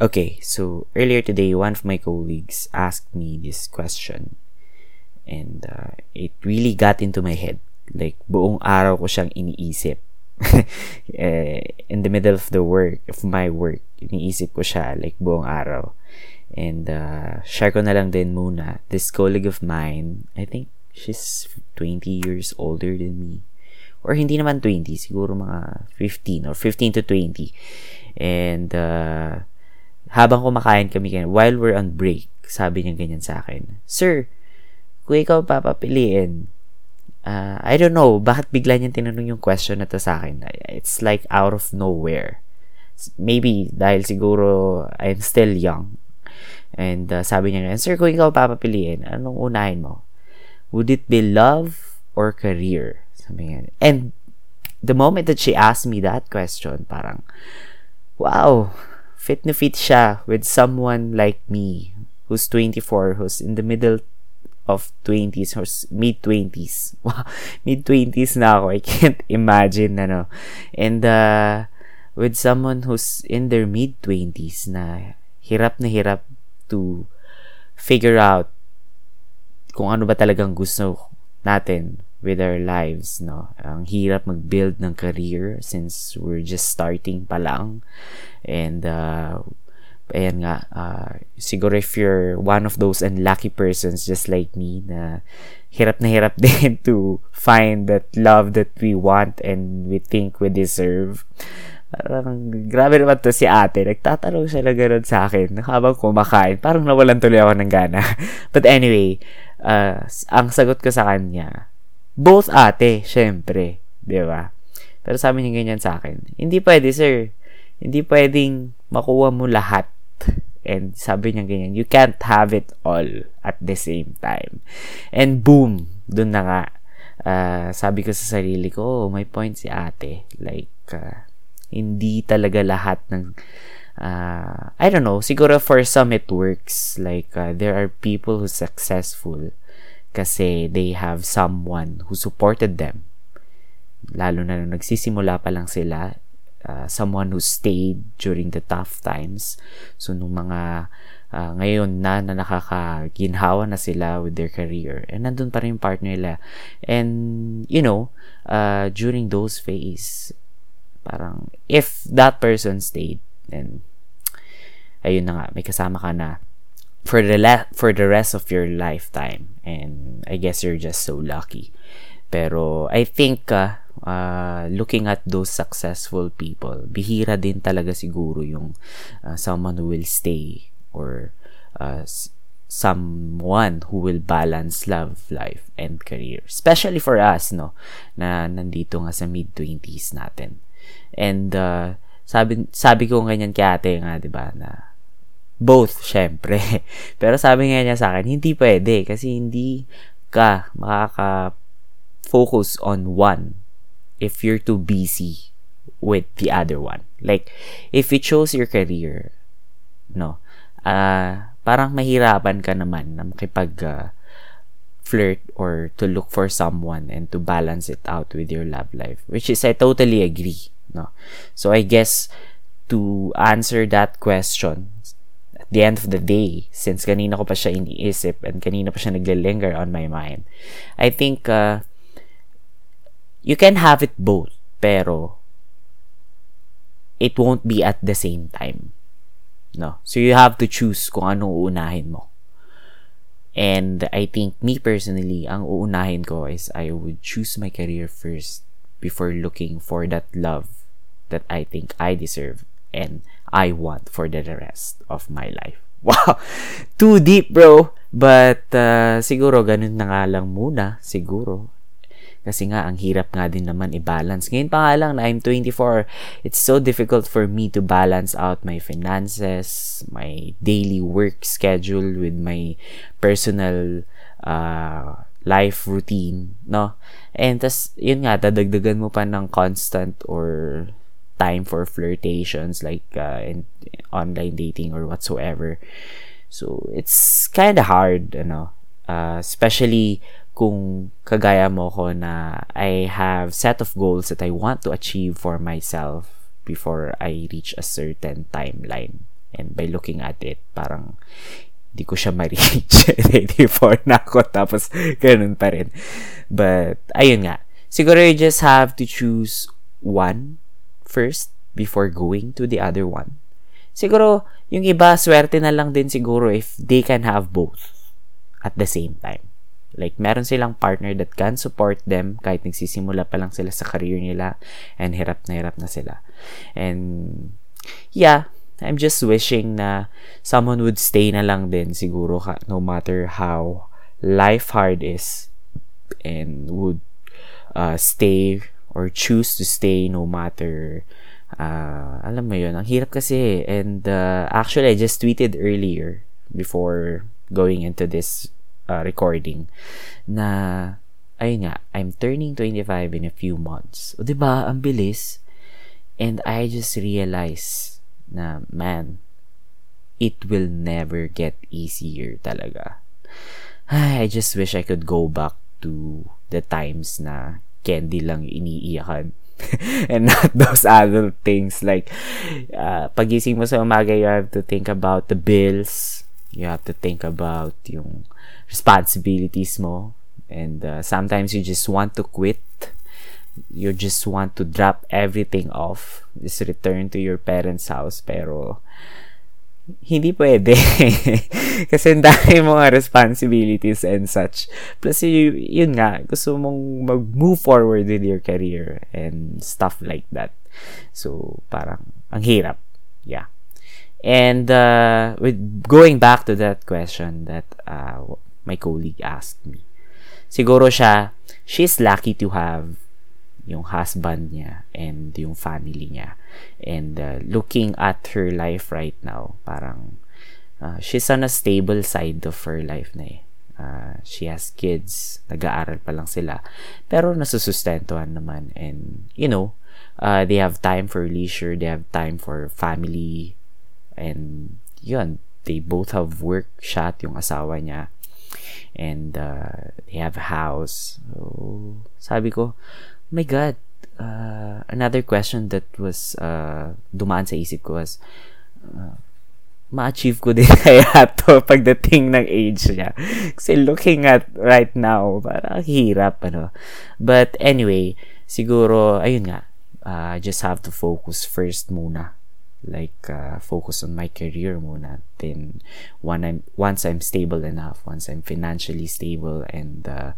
Okay, so earlier today, one of my colleagues asked me this question. And uh, it really got into my head. Like, buong araw ko siyang iniisip. uh, in the middle of the work, of my work, iniisip ko siya, like, buong araw. And uh, share ko na lang din muna, this colleague of mine, I think she's 20 years older than me. Or hindi naman 20, siguro mga 15 or 15 to 20. And uh, habang kumakain kami, while we're on break, sabi niya ganyan sa akin, Sir, kung ikaw papapiliin, uh, I don't know, bakit bigla niya tinanong yung question na to sa akin? It's like out of nowhere. Maybe dahil siguro I'm still young. And uh, sabi niya, Sir, kung ikaw papapiliin, anong unahin mo? Would it be love or career? Sabi nga. And the moment that she asked me that question, parang, wow, fit na fit siya with someone like me who's 24, who's in the middle of 20s or mid 20s. Wow, mid 20s na ako. I can't imagine ano. And uh, with someone who's in their mid 20s na hirap na hirap to figure out kung ano ba talagang gusto natin with our lives, no? Ang hirap mag-build ng career since we're just starting pa lang. And, uh, ayan nga, uh, siguro if you're one of those unlucky persons just like me na hirap na hirap din to find that love that we want and we think we deserve. Parang, grabe naman to si ate. Nagtatanong siya na gano'n sa akin habang kumakain. Parang nawalan tuloy ako ng gana. But anyway, uh, ang sagot ko sa kanya, both ate, syempre. Di ba? Pero sabi niya ganyan sa akin, hindi pwede, sir. Hindi pwedeng makuha mo lahat. And sabi niya ganyan, you can't have it all at the same time. And boom, dun na nga. Uh, sabi ko sa sarili ko, oh, may point si ate. Like, uh, hindi talaga lahat ng uh, I don't know, siguro for some it works. Like, uh, there are people who's successful kasi they have someone who supported them. Lalo na nung nagsisimula pa lang sila, uh, someone who stayed during the tough times. So, nung mga uh, ngayon na na nakakaginhawa na sila with their career and nandun pa rin yung partner nila. And, you know, uh, during those phase, parang, if that person stayed, then, ayun na nga, may kasama ka na for the la- for the rest of your lifetime and I guess you're just so lucky. Pero I think uh, uh, looking at those successful people bihira din talaga siguro yung uh, someone who will stay or uh, someone who will balance love life and career. Especially for us no na nandito nga sa mid 20s natin. And uh, sabi sabi ko ganyan kay ate nga 'di ba na both, syempre. Pero sabi nga niya sa akin, hindi pwede kasi hindi ka makaka-focus on one if you're too busy with the other one. Like, if you chose your career, no, uh, parang mahirapan ka naman na makipag uh, flirt or to look for someone and to balance it out with your love life. Which is, I totally agree. No? So, I guess, to answer that question, the end of the day, since kanina ko pa siya iniisip and kanina pa siya nagle-linger on my mind, I think uh, you can have it both, pero it won't be at the same time. No? So you have to choose kung ano uunahin mo. And I think me personally, ang uunahin ko is I would choose my career first before looking for that love that I think I deserve and I want for the rest of my life. Wow! Too deep, bro! But, uh, siguro, ganun na nga lang muna. Siguro. Kasi nga, ang hirap nga din naman i-balance. Ngayon pa nga lang na I'm 24, it's so difficult for me to balance out my finances, my daily work schedule with my personal uh, life routine, no? And tas, yun nga, dadagdagan mo pa ng constant or time for flirtations like uh, in, online dating or whatsoever. So it's kind of hard, ano, uh, especially kung kagaya mo ko na I have set of goals that I want to achieve for myself before I reach a certain timeline. And by looking at it, parang di ko siya ma-reach. 84 na ako, tapos ganun pa rin. But, ayun nga. Siguro you just have to choose one first before going to the other one. Siguro, yung iba, swerte na lang din siguro if they can have both at the same time. Like, meron silang partner that can support them kahit nagsisimula pa lang sila sa career nila and hirap na hirap na sila. And, yeah, I'm just wishing na someone would stay na lang din siguro no matter how life hard is and would uh, stay or choose to stay no matter uh, alam mo yun, ang hirap kasi and uh, actually I just tweeted earlier before going into this uh, recording na ayun nga, I'm turning 25 in a few months. O, diba? Ang bilis. And I just realized na, man, it will never get easier talaga. I just wish I could go back to the times na candy lang iniiyakan. and not those other things like uh, pagising mo sa umaga you have to think about the bills. You have to think about yung responsibilities mo. And uh, sometimes you just want to quit. You just want to drop everything off. Just return to your parents house. Pero hindi pwede. Kasi ang dami mga responsibilities and such. Plus y- yun nga gusto mong mag-move forward with your career and stuff like that. So parang ang hirap. Yeah. And uh, with going back to that question that uh, my colleague asked me siguro siya she's lucky to have yung husband niya and yung family niya. And uh, looking at her life right now, parang uh, she's on a stable side of her life na eh. Uh, she has kids, nag-aaral pa lang sila, pero nasusustentuhan naman. And, you know, uh, they have time for leisure, they have time for family, and yun, they both have work, shot yung asawa niya, and uh, they have a house. So, sabi ko, my God, uh, another question that was uh, dumaan sa isip ko was, uh, ma-achieve ko din kaya to pagdating ng age niya. Kasi looking at right now, parang hirap, ano. But anyway, siguro, ayun nga, uh, just have to focus first muna. Like, uh, focus on my career muna. Then, when I'm, once I'm stable enough, once I'm financially stable and uh,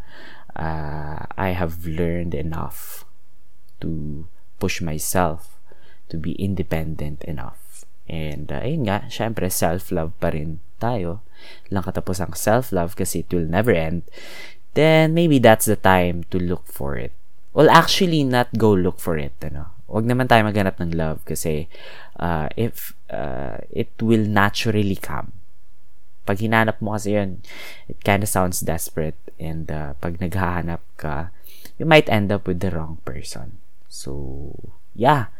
uh, I have learned enough to push myself to be independent enough. And uh, ayun nga, syempre self-love pa rin tayo. Lang katapos ang self-love kasi it will never end. Then maybe that's the time to look for it. Well, actually not go look for it, ano. Huwag naman tayo maghanap ng love kasi uh, if uh, it will naturally come pag hinanap mo kasi yun, it kind of sounds desperate. And uh, pag naghahanap ka, you might end up with the wrong person. So, yeah.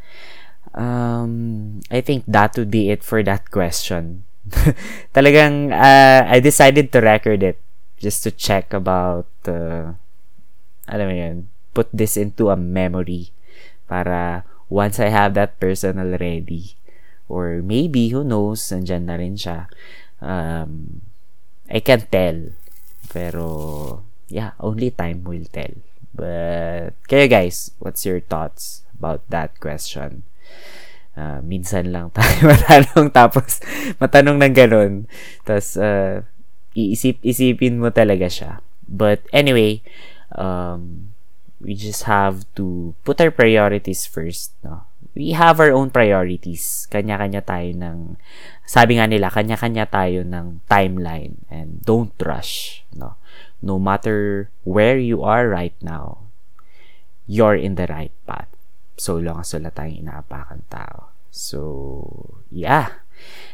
Um, I think that would be it for that question. Talagang, uh, I decided to record it just to check about, uh, alam mo yun, put this into a memory para once I have that person already, or maybe, who knows, nandyan na rin siya, um, I can tell. Pero, yeah, only time will tell. But, kayo guys, what's your thoughts about that question? Uh, minsan lang tayo matanong tapos matanong ng ganun. Tapos, uh, iisip-isipin mo talaga siya. But anyway, um, we just have to put our priorities first, no? we have our own priorities. Kanya-kanya tayo ng, sabi nga nila, kanya-kanya tayo ng timeline and don't rush. No? no matter where you are right now, you're in the right path. So long as wala tayong inaapakan tao. So, yeah.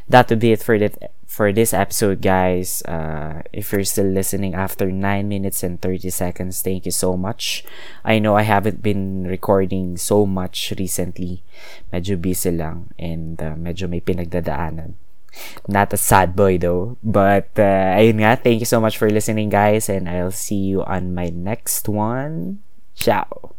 That would be it for that for this episode, guys. Uh, if you're still listening after 9 minutes and 30 seconds, thank you so much. I know I haven't been recording so much recently. Medyo busy lang and uh, medyo may pinagdadaanan. Not a sad boy though. But, uh, ayun nga, thank you so much for listening, guys. And I'll see you on my next one. Ciao.